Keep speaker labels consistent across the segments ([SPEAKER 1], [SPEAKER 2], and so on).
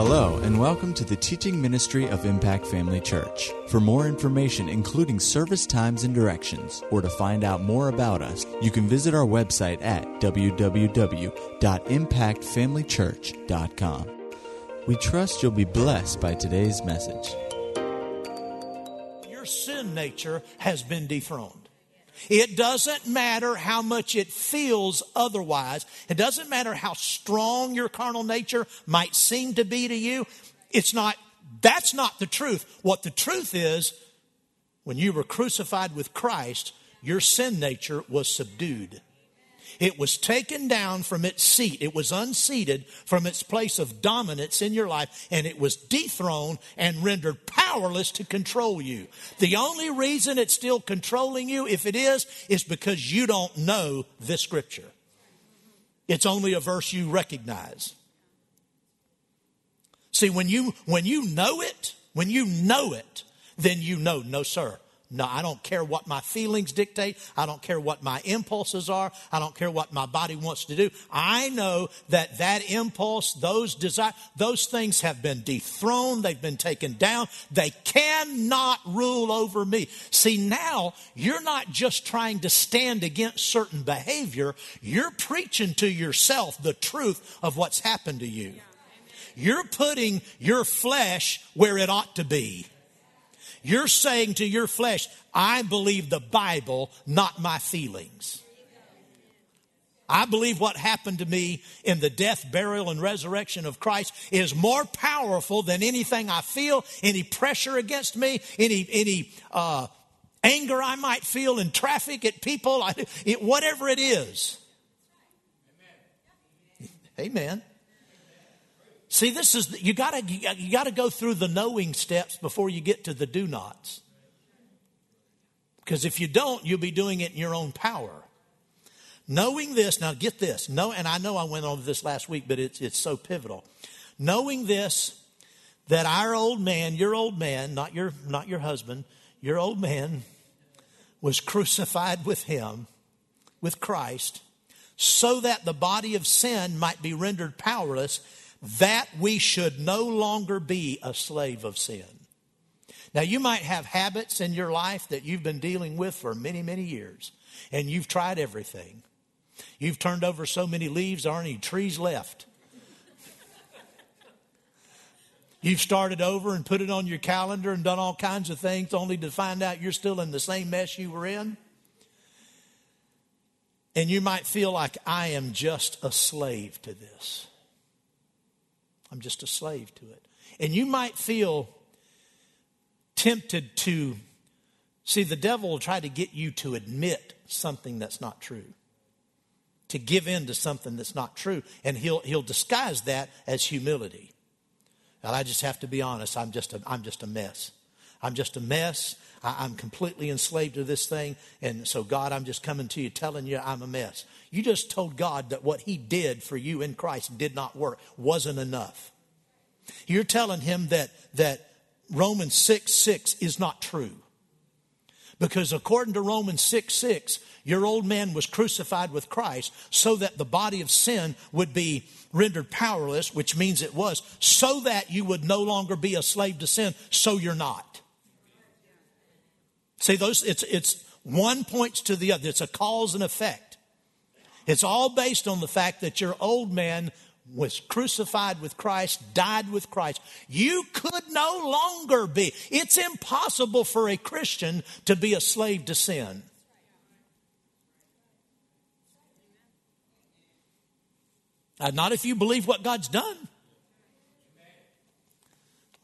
[SPEAKER 1] Hello, and welcome to the teaching ministry of Impact Family Church. For more information, including service times and directions, or to find out more about us, you can visit our website at www.impactfamilychurch.com. We trust you'll be blessed by today's message.
[SPEAKER 2] Your sin nature has been dethroned. It doesn't matter how much it feels otherwise. It doesn't matter how strong your carnal nature might seem to be to you. It's not, that's not the truth. What the truth is, when you were crucified with Christ, your sin nature was subdued. It was taken down from its seat. It was unseated from its place of dominance in your life, and it was dethroned and rendered powerless to control you. The only reason it's still controlling you, if it is, is because you don't know this scripture. It's only a verse you recognize. See, when you, when you know it, when you know it, then you know, no, sir, no, I don't care what my feelings dictate. I don't care what my impulses are. I don't care what my body wants to do. I know that that impulse, those desire, those things have been dethroned. They've been taken down. They cannot rule over me. See, now you're not just trying to stand against certain behavior. You're preaching to yourself the truth of what's happened to you. You're putting your flesh where it ought to be. You're saying to your flesh, I believe the Bible, not my feelings. I believe what happened to me in the death, burial, and resurrection of Christ is more powerful than anything I feel, any pressure against me, any, any uh, anger I might feel in traffic at people, it, whatever it is. Amen. Amen. See, this is, you gotta, you gotta go through the knowing steps before you get to the do nots. Because if you don't, you'll be doing it in your own power. Knowing this, now get this, no, and I know I went over this last week, but it's, it's so pivotal. Knowing this, that our old man, your old man, not your, not your husband, your old man was crucified with him, with Christ, so that the body of sin might be rendered powerless that we should no longer be a slave of sin. Now, you might have habits in your life that you've been dealing with for many, many years, and you've tried everything. You've turned over so many leaves, there aren't any trees left. You've started over and put it on your calendar and done all kinds of things only to find out you're still in the same mess you were in. And you might feel like I am just a slave to this. I'm just a slave to it. And you might feel tempted to see the devil will try to get you to admit something that's not true to give in to something that's not true and he'll he'll disguise that as humility. And i just have to be honest i'm just a, i'm just a mess. I'm just a mess. I, i'm completely enslaved to this thing and so god i'm just coming to you telling you i'm a mess you just told God that what He did for you in Christ did not work, wasn't enough. You're telling Him that, that Romans 6 6 is not true. Because according to Romans 6 6, your old man was crucified with Christ so that the body of sin would be rendered powerless, which means it was, so that you would no longer be a slave to sin, so you're not. See, those, it's, it's one points to the other. It's a cause and effect. It's all based on the fact that your old man was crucified with Christ, died with Christ. You could no longer be. It's impossible for a Christian to be a slave to sin. Uh, not if you believe what God's done.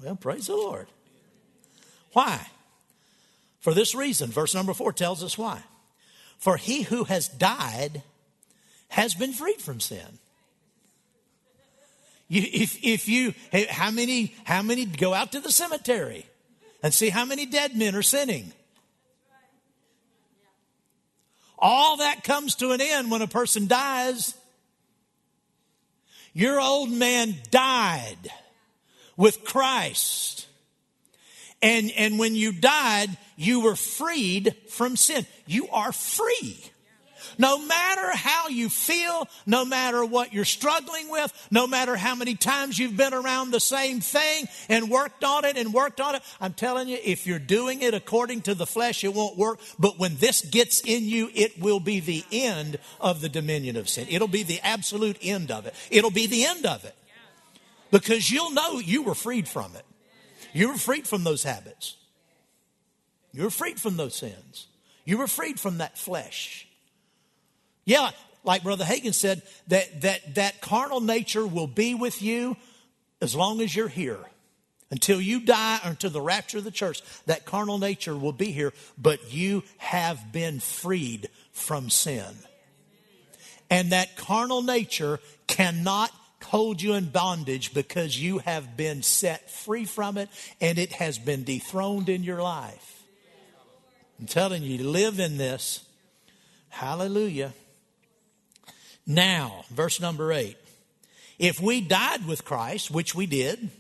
[SPEAKER 2] Well, praise the Lord. Why? For this reason, verse number four tells us why. For he who has died has been freed from sin. If, if you, how many, how many go out to the cemetery and see how many dead men are sinning? All that comes to an end when a person dies. Your old man died with Christ. And, and when you died, you were freed from sin. You are free. No matter how you feel, no matter what you're struggling with, no matter how many times you've been around the same thing and worked on it and worked on it, I'm telling you, if you're doing it according to the flesh, it won't work. But when this gets in you, it will be the end of the dominion of sin. It'll be the absolute end of it. It'll be the end of it. Because you'll know you were freed from it. You were freed from those habits. You were freed from those sins. You were freed from that flesh. Yeah, like Brother Hagin said, that, that, that carnal nature will be with you as long as you're here. Until you die or until the rapture of the church, that carnal nature will be here, but you have been freed from sin. And that carnal nature cannot hold you in bondage because you have been set free from it and it has been dethroned in your life. I'm telling you, live in this. Hallelujah. Now, verse number eight. If we died with Christ, which we did,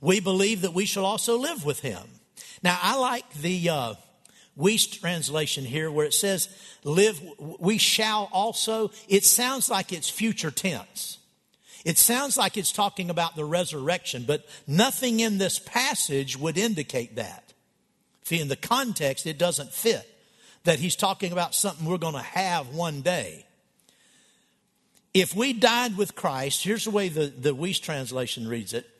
[SPEAKER 2] we believe that we shall also live with him. Now, I like the uh, translation here where it says, live, we shall also. It sounds like it's future tense. It sounds like it's talking about the resurrection, but nothing in this passage would indicate that. See, in the context, it doesn't fit that he's talking about something we're going to have one day. If we died with Christ, here's the way the, the Wuest translation reads it.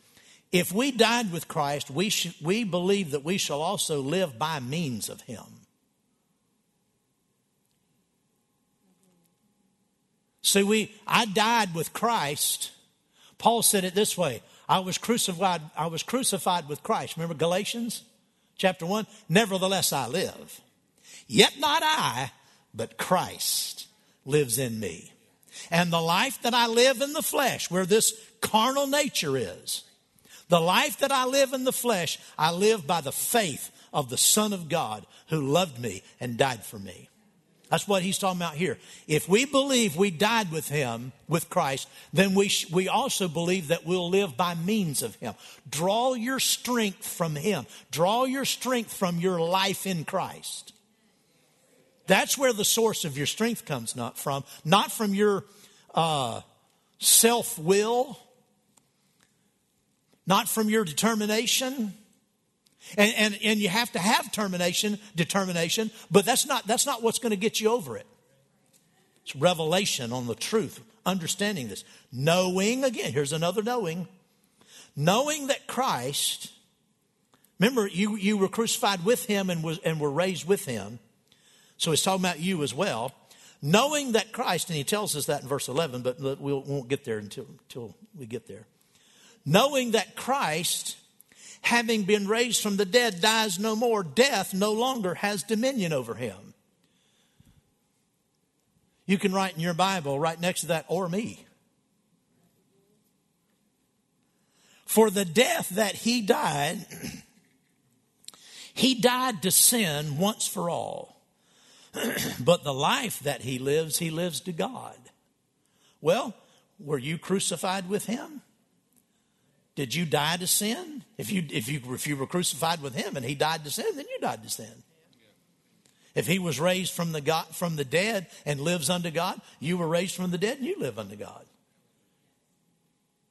[SPEAKER 2] If we died with Christ, we, sh- we believe that we shall also live by means of him. See, we, I died with Christ. Paul said it this way I was crucified, I was crucified with Christ. Remember Galatians? chapter 1 Nevertheless, I live. Yet not I, but Christ lives in me. And the life that I live in the flesh, where this carnal nature is, the life that I live in the flesh, I live by the faith of the Son of God who loved me and died for me. That's what he's talking about here. If we believe we died with him, with Christ, then we, sh- we also believe that we'll live by means of him. Draw your strength from him. Draw your strength from your life in Christ. That's where the source of your strength comes not from, not from your uh, self will, not from your determination and, and, and you have to have termination, determination, but that's not, that's not what's going to get you over it. It's revelation on the truth, understanding this. Knowing, again, here's another knowing. Knowing that Christ, remember, you, you were crucified with him and, was, and were raised with him. So he's talking about you as well. Knowing that Christ, and he tells us that in verse 11, but we won't get there until, until we get there. Knowing that Christ having been raised from the dead, dies no more. Death no longer has dominion over him. You can write in your Bible right next to that, or me. For the death that he died, he died to sin once for all. but the life that he lives, he lives to God. Well, were you crucified with him? Did you die to sin? If you, if you, if you were crucified with him and he died to sin, then you died to sin. If he was raised from the, God, from the dead and lives unto God, you were raised from the dead and you live unto God.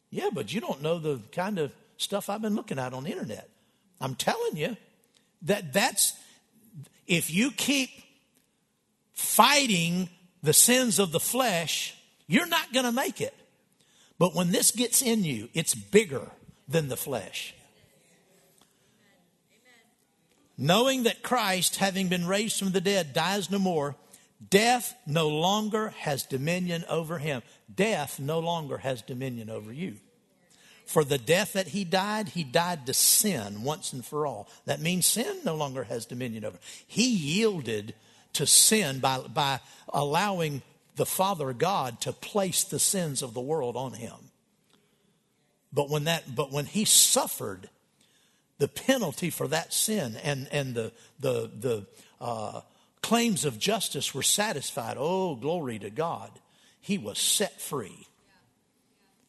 [SPEAKER 2] Yeah, but you don't know the kind of stuff I've been looking at on the internet. I'm telling you that that's, if you keep fighting the sins of the flesh, you're not going to make it. But when this gets in you, it's bigger than the flesh. Knowing that Christ, having been raised from the dead, dies no more, death no longer has dominion over him. Death no longer has dominion over you. For the death that he died, he died to sin once and for all. That means sin no longer has dominion over. Him. He yielded to sin by, by allowing the Father God to place the sins of the world on him. But when that but when he suffered the penalty for that sin and, and the the the uh, claims of justice were satisfied, oh glory to God, he was set free.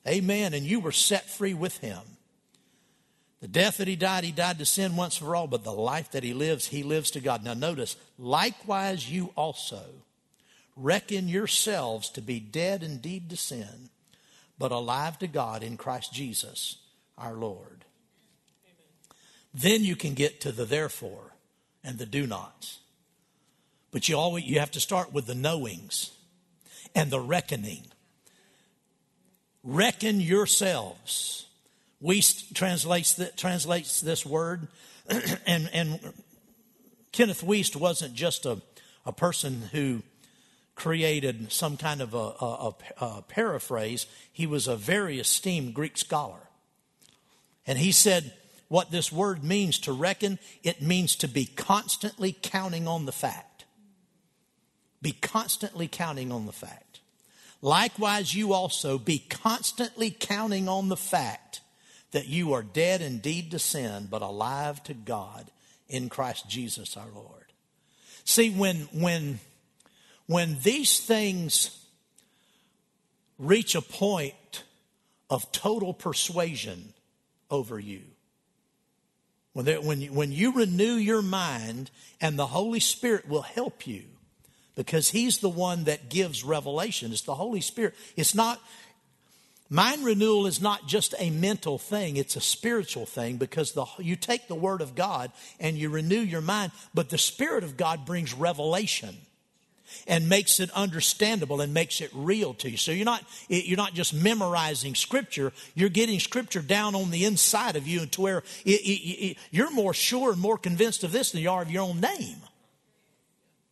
[SPEAKER 2] Amen. And you were set free with him. The death that he died, he died to sin once for all, but the life that he lives, he lives to God. Now notice, likewise you also reckon yourselves to be dead indeed to sin, but alive to God in Christ Jesus our Lord. Amen. Then you can get to the therefore and the do nots. But you always you have to start with the knowings and the reckoning. Reckon yourselves. Wuest translates, translates this word, and, and Kenneth Wuest wasn't just a, a person who created some kind of a, a, a, paraphrase. He was a very esteemed Greek scholar. And he said, what this word means to reckon, it means to be constantly counting on the fact. Be constantly counting on the fact. Likewise, you also be constantly counting on the fact that you are dead indeed to sin, but alive to God in Christ Jesus our Lord. See, when, when, when these things reach a point of total persuasion over you, when, when, you, when you renew your mind, and the Holy Spirit will help you because He's the one that gives revelation. It's the Holy Spirit. It's not, mind renewal is not just a mental thing, it's a spiritual thing because the, you take the Word of God and you renew your mind, but the Spirit of God brings revelation and makes it understandable and makes it real to you. So you're not you're not just memorizing scripture, you're getting scripture down on the inside of you to where it, it, it, you're more sure and more convinced of this than you are of your own name.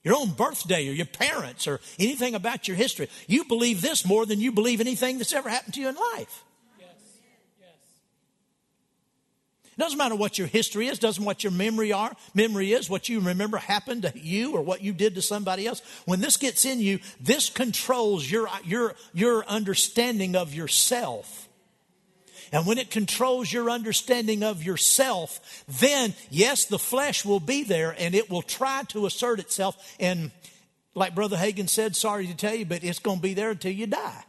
[SPEAKER 2] Your own birthday or your parents or anything about your history. You believe this more than you believe anything that's ever happened to you in life. It doesn't matter what your history is, doesn't what your memory are. Memory is what you remember happened to you or what you did to somebody else. When this gets in you, this controls your your your understanding of yourself. And when it controls your understanding of yourself, then yes, the flesh will be there and it will try to assert itself. And like Brother Hagin said, sorry to tell you, but it's going to be there until you die.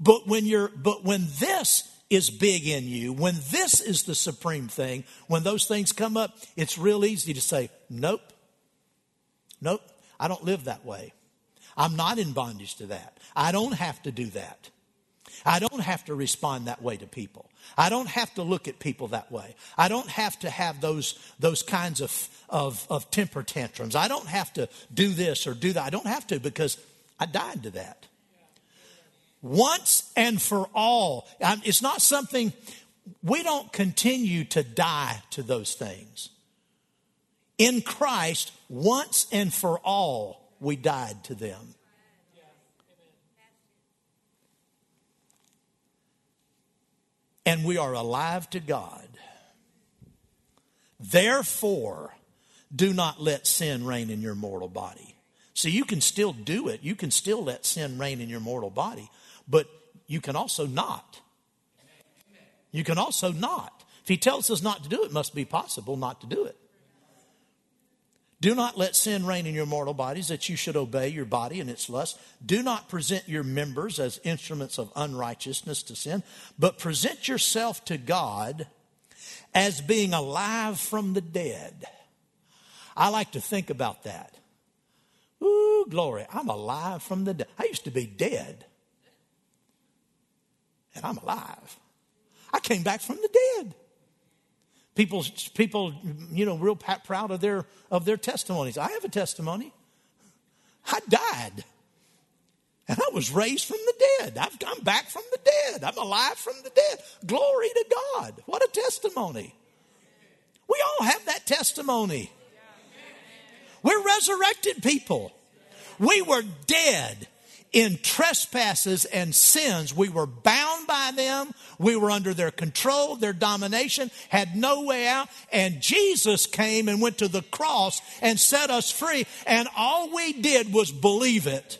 [SPEAKER 2] But when you're, but when this is big in you, when this is the supreme thing, when those things come up, it's real easy to say, nope, nope, I don't live that way. I'm not in bondage to that. I don't have to do that. I don't have to respond that way to people. I don't have to look at people that way. I don't have to have those, those kinds of, of, of temper tantrums. I don't have to do this or do that. I don't have to because I died to that once and for all. It's not something, we don't continue to die to those things. In Christ, once and for all, we died to them. And we are alive to God. Therefore, do not let sin reign in your mortal body. See, you can still do it. You can still let sin reign in your mortal body but you can also not. You can also not. If he tells us not to do it, it must be possible not to do it. Do not let sin reign in your mortal bodies, that you should obey your body and its lust. Do not present your members as instruments of unrighteousness to sin, but present yourself to God as being alive from the dead. I like to think about that. Ooh, glory. I'm alive from the dead. I used to be dead and I'm alive. I came back from the dead. People, people, you know, real proud of their of their testimonies. I have a testimony. I died, and I was raised from the dead. I've come back from the dead. I'm alive from the dead. Glory to God! What a testimony. We all have that testimony. We're resurrected people. We were dead in trespasses and sins. We were bound by them. We were under their control, their domination, had no way out. And Jesus came and went to the cross and set us free. And all we did was believe it.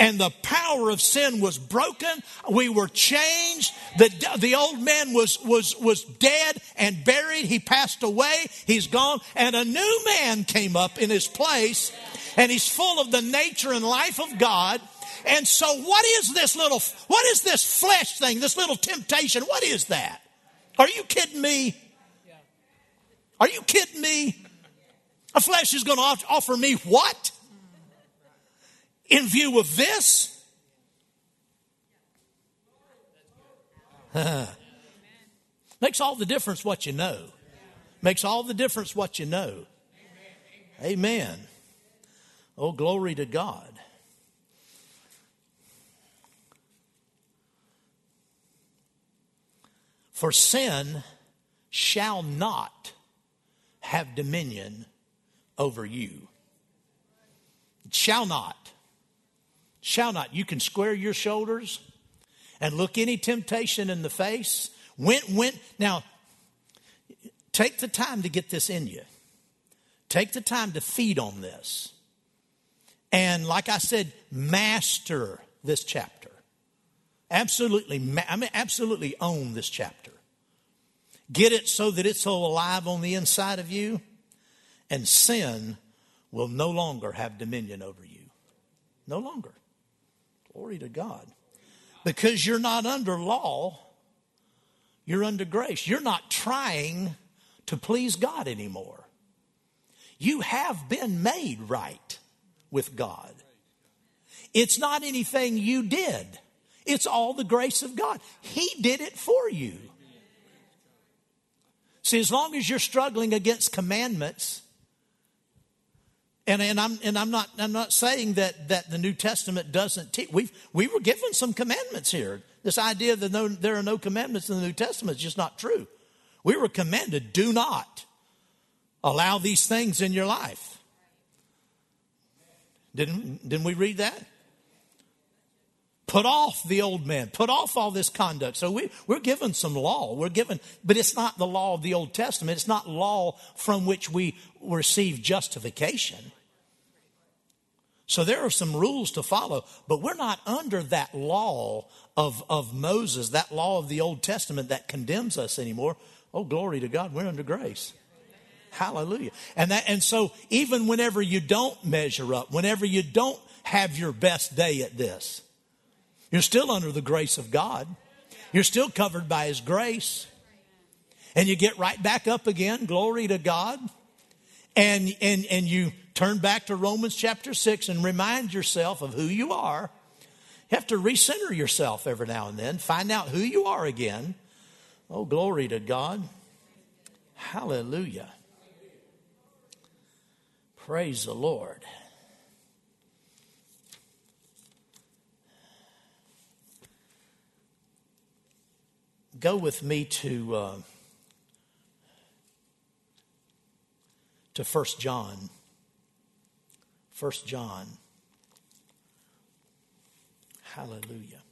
[SPEAKER 2] And the power of sin was broken. We were changed. The, the old man was, was, was dead and buried. He passed away. He's gone. And a new man came up in his place and he's full of the nature and life of God. And so, what is this little, what is this flesh thing, this little temptation? What is that? Are you kidding me? Are you kidding me? A flesh is going to offer me what? In view of this? Makes all the difference what you know. Makes all the difference what you know. Amen. Oh, glory to God. For sin shall not have dominion over you. shall not. Shall not. You can square your shoulders and look any temptation in the face. When, when, now, take the time to get this in you. Take the time to feed on this. And like I said, master this chapter. Absolutely, I mean, absolutely own this chapter. Get it so that it's so alive on the inside of you, and sin will no longer have dominion over you. No longer. Glory to God. Because you're not under law, you're under grace. You're not trying to please God anymore. You have been made right with God. It's not anything you did. It's all the grace of God. He did it for you. See, as long as you're struggling against commandments, and, and, I'm, and I'm, not, I'm not saying that, that the New Testament doesn't teach. we we were given some commandments here. This idea that no, there are no commandments in the New Testament is just not true. We were commanded, do not allow these things in your life. Didn't, didn't we read that? Put off the old man. Put off all this conduct. So we, we're given some law. We're given, but it's not the law of the Old Testament. It's not law from which we receive justification. So there are some rules to follow, but we're not under that law of, of Moses, that law of the Old Testament that condemns us anymore. Oh, glory to God, we're under grace. Hallelujah. And that, and so even whenever you don't measure up, whenever you don't have your best day at this, you're still under the grace of God. You're still covered by His grace. And you get right back up again, glory to God. And, and, and you turn back to Romans chapter 6 and remind yourself of who you are. You have to recenter yourself every now and then, find out who you are again. Oh, glory to God. Hallelujah. Praise the Lord. Go with me to uh, to First John. First John. Hallelujah.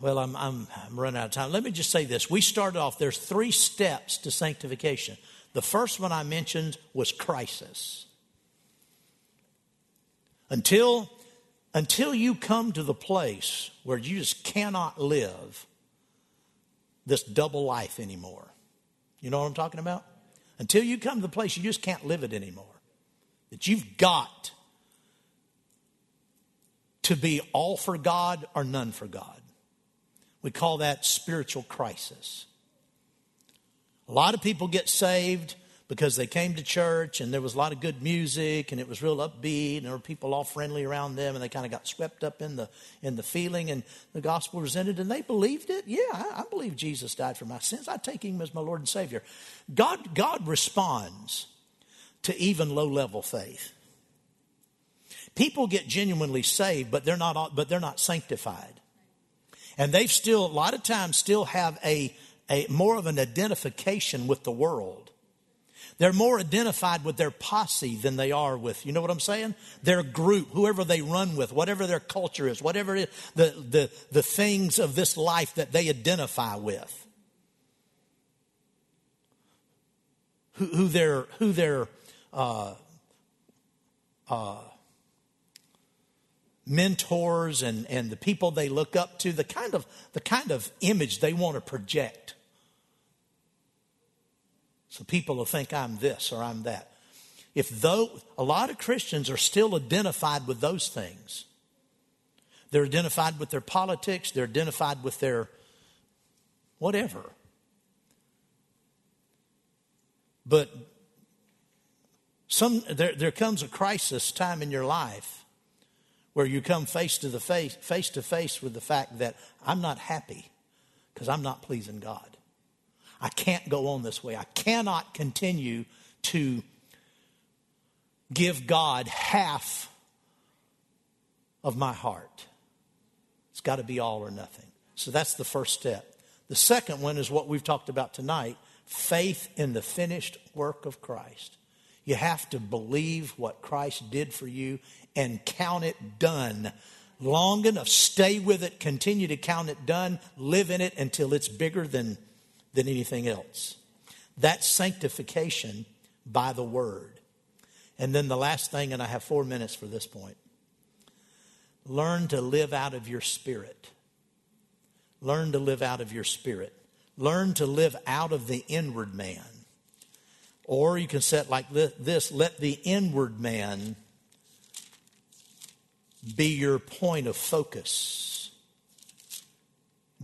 [SPEAKER 2] Well, I'm, I'm, I'm running out of time. Let me just say this. We started off, there's three steps to sanctification. The first one I mentioned was crisis. Until, until you come to the place where you just cannot live this double life anymore. You know what I'm talking about? Until you come to the place you just can't live it anymore. That you've got to be all for God or none for God. We call that spiritual crisis. A lot of people get saved because they came to church and there was a lot of good music and it was real upbeat and there were people all friendly around them and they kind of got swept up in the in the feeling and the gospel presented and they believed it. Yeah, I, I believe Jesus died for my sins. I take him as my Lord and Savior. God God responds to even low level faith. People get genuinely saved, but they're not but they're not sanctified. And they've still a lot of times still have a, a more of an identification with the world they're more identified with their posse than they are with, you know what I'm saying? Their group, whoever they run with, whatever their culture is, whatever the, the, the things of this life that they identify with. Who, who their, who their, uh, uh, mentors and, and the people they look up to, the kind of, the kind of image they want to project. So people will think I'm this or I'm that. If though a lot of Christians are still identified with those things, they're identified with their politics, they're identified with their whatever. But some there, there comes a crisis time in your life where you come face to the face, face to face with the fact that I'm not happy because I'm not pleasing God. I can't go on this way. I cannot continue to give God half of my heart. It's got to be all or nothing. So that's the first step. The second one is what we've talked about tonight faith in the finished work of Christ. You have to believe what Christ did for you and count it done. Long enough, stay with it, continue to count it done, live in it until it's bigger than, than anything else. That's sanctification by the word. And then the last thing, and I have four minutes for this point learn to live out of your spirit. Learn to live out of your spirit. Learn to live out of the inward man. Or you can set like this let the inward man be your point of focus.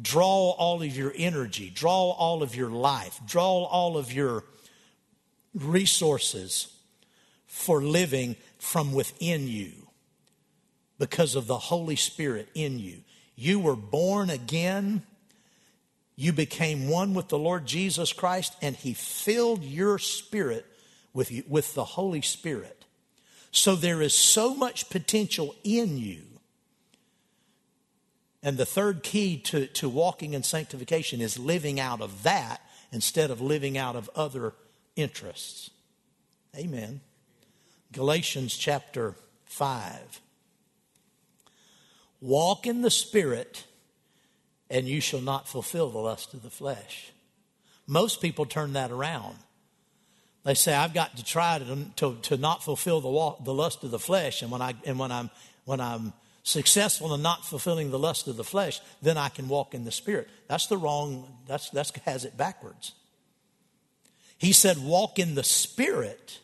[SPEAKER 2] Draw all of your energy, draw all of your life, draw all of your resources for living from within you because of the Holy Spirit in you. You were born again. You became one with the Lord Jesus Christ, and He filled your spirit with, you, with the Holy Spirit. So there is so much potential in you. And the third key to, to walking in sanctification is living out of that instead of living out of other interests. Amen. Galatians chapter 5. Walk in the Spirit, and you shall not fulfill the lust of the flesh. Most people turn that around. They say, I've got to try to, to, to not fulfill the, the lust of the flesh, and when, I, and when, I'm, when I'm successful in not fulfilling the lust of the flesh, then I can walk in the Spirit. That's the wrong, that's, that's has it backwards. He said, walk in the Spirit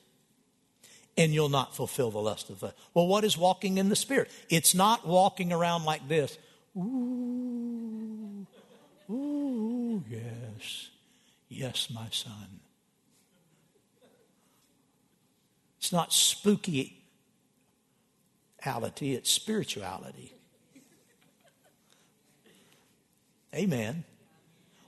[SPEAKER 2] and you'll not fulfill the lust of the flesh. Well, what is walking in the Spirit? It's not walking around like this. Ooh, yes, yes, my son. It's not spooky it's spirituality. Amen.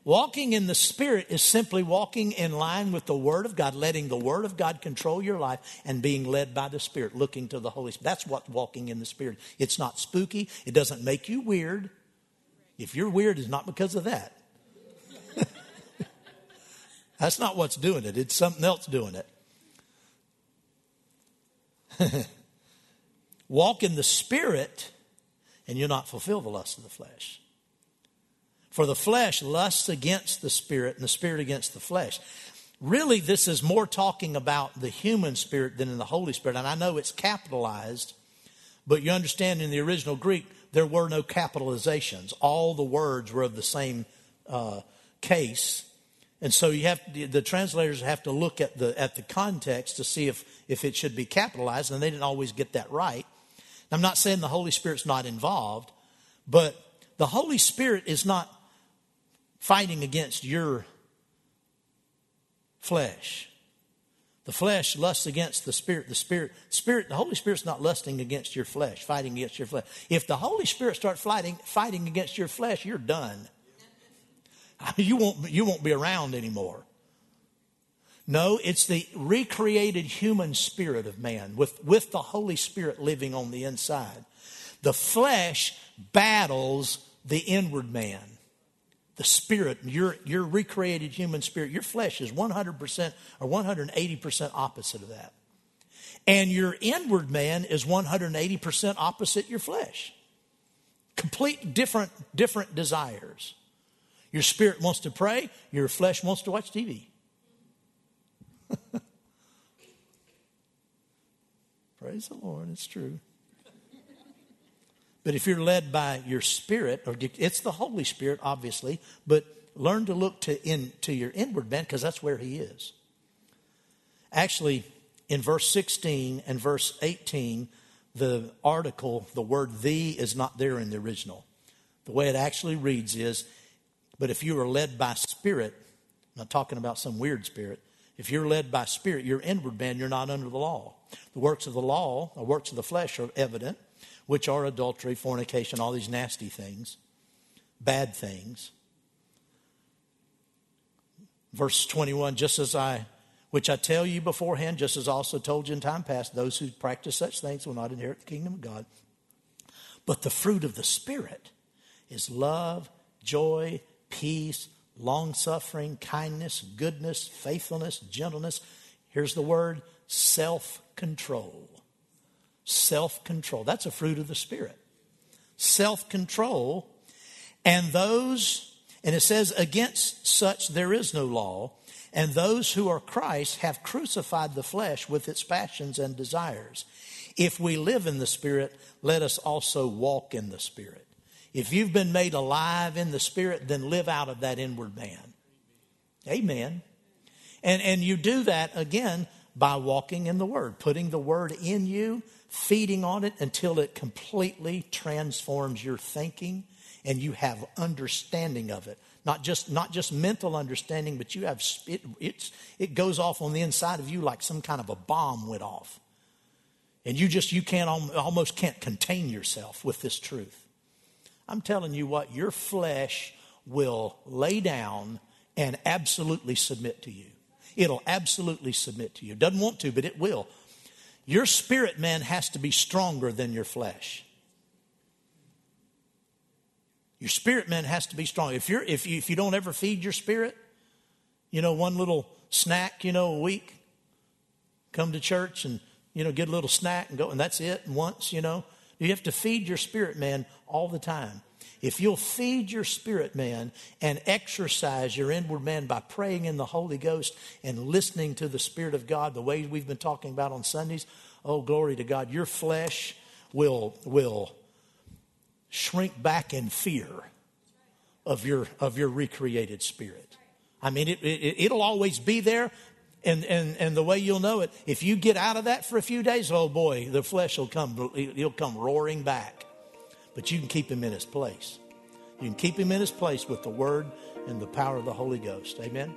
[SPEAKER 2] Walking in the Spirit is simply walking in line with the Word of God, letting the Word of God control your life and being led by the Spirit, looking to the Holy Spirit. That's what walking in the Spirit. It's not spooky. It doesn't make you weird. If you're weird, it's not because of that. That's not what's doing it. It's something else doing it. Walk in the Spirit, and you'll not fulfill the lust of the flesh. For the flesh lusts against the spirit, and the spirit against the flesh. Really, this is more talking about the human spirit than in the Holy Spirit. And I know it's capitalized, but you understand in the original Greek, there were no capitalizations. All the words were of the same uh, case. And so you have the translators have to look at the at the context to see if if it should be capitalized, and they didn't always get that right. I'm not saying the Holy Spirit's not involved, but the Holy Spirit is not fighting against your flesh. The flesh lusts against the spirit. The spirit, spirit, the Holy Spirit's not lusting against your flesh, fighting against your flesh. If the Holy Spirit starts fighting, fighting against your flesh, you're done. You won't, you won't be around anymore. No, it's the recreated human spirit of man with, with the Holy Spirit living on the inside. The flesh battles the inward man the spirit, your, your recreated human spirit, your flesh is 100% or 180% opposite of that. And your inward man is 180% opposite your flesh. Complete different, different desires. Your spirit wants to pray, your flesh wants to watch TV. Praise the Lord, it's true. But if you're led by your spirit, or it's the Holy Spirit, obviously, but learn to look to, in, to your inward man because that's where He is. Actually, in verse 16 and verse 18, the article, the word thee, is not there in the original. The way it actually reads is, but if you are led by spirit, I'm not talking about some weird spirit, if you're led by spirit, you're inward man, you're not under the law. The works of the law, the works of the flesh are evident which are adultery, fornication, all these nasty things, bad things. Verse 21 just as I, which I tell you beforehand, just as I also told you in time past, those who practice such things will not inherit the kingdom of God. But the fruit of the Spirit is love, joy, peace, long suffering, kindness, goodness, faithfulness, gentleness. Here's the word self control. Self control. That's a fruit of the Spirit. Self control. And those, and it says, against such there is no law. And those who are Christ have crucified the flesh with its passions and desires. If we live in the Spirit, let us also walk in the Spirit. If you've been made alive in the Spirit, then live out of that inward man. Amen. And, and you do that again by walking in the Word, putting the Word in you, feeding on it until it completely transforms your thinking and you have understanding of it. Not just, not just mental understanding, but you have, it, it's, it goes off on the inside of you like some kind of a bomb went off. And you just, you can't, almost can't contain yourself with this truth. I'm telling you what, your flesh will lay down and absolutely submit to you. It'll absolutely submit to you. Doesn't want to, but it will. Your spirit man has to be stronger than your flesh. Your spirit man has to be strong. If you're if you if you don't ever feed your spirit, you know, one little snack, you know, a week, come to church and you know, get a little snack and go, and that's it. Once, you know, you have to feed your spirit man all the time. If you'll feed your spirit man and exercise your inward man by praying in the Holy Ghost and listening to the Spirit of God the way we've been talking about on Sundays, oh, glory to God, your flesh will, will shrink back in fear of your, of your recreated spirit. I mean, it, it, it'll always be there, and, and, and the way you'll know it, if you get out of that for a few days, oh boy, the flesh will come, he'll come roaring back. But you can keep him in his place. You can keep him in his place with the word and the power of the Holy Ghost. Amen.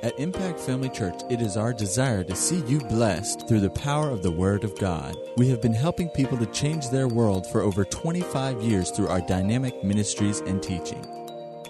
[SPEAKER 1] At Impact Family Church, it is our desire to see you blessed through the power of the Word of God. We have been helping people to change their world for over 25 years through our dynamic ministries and teaching.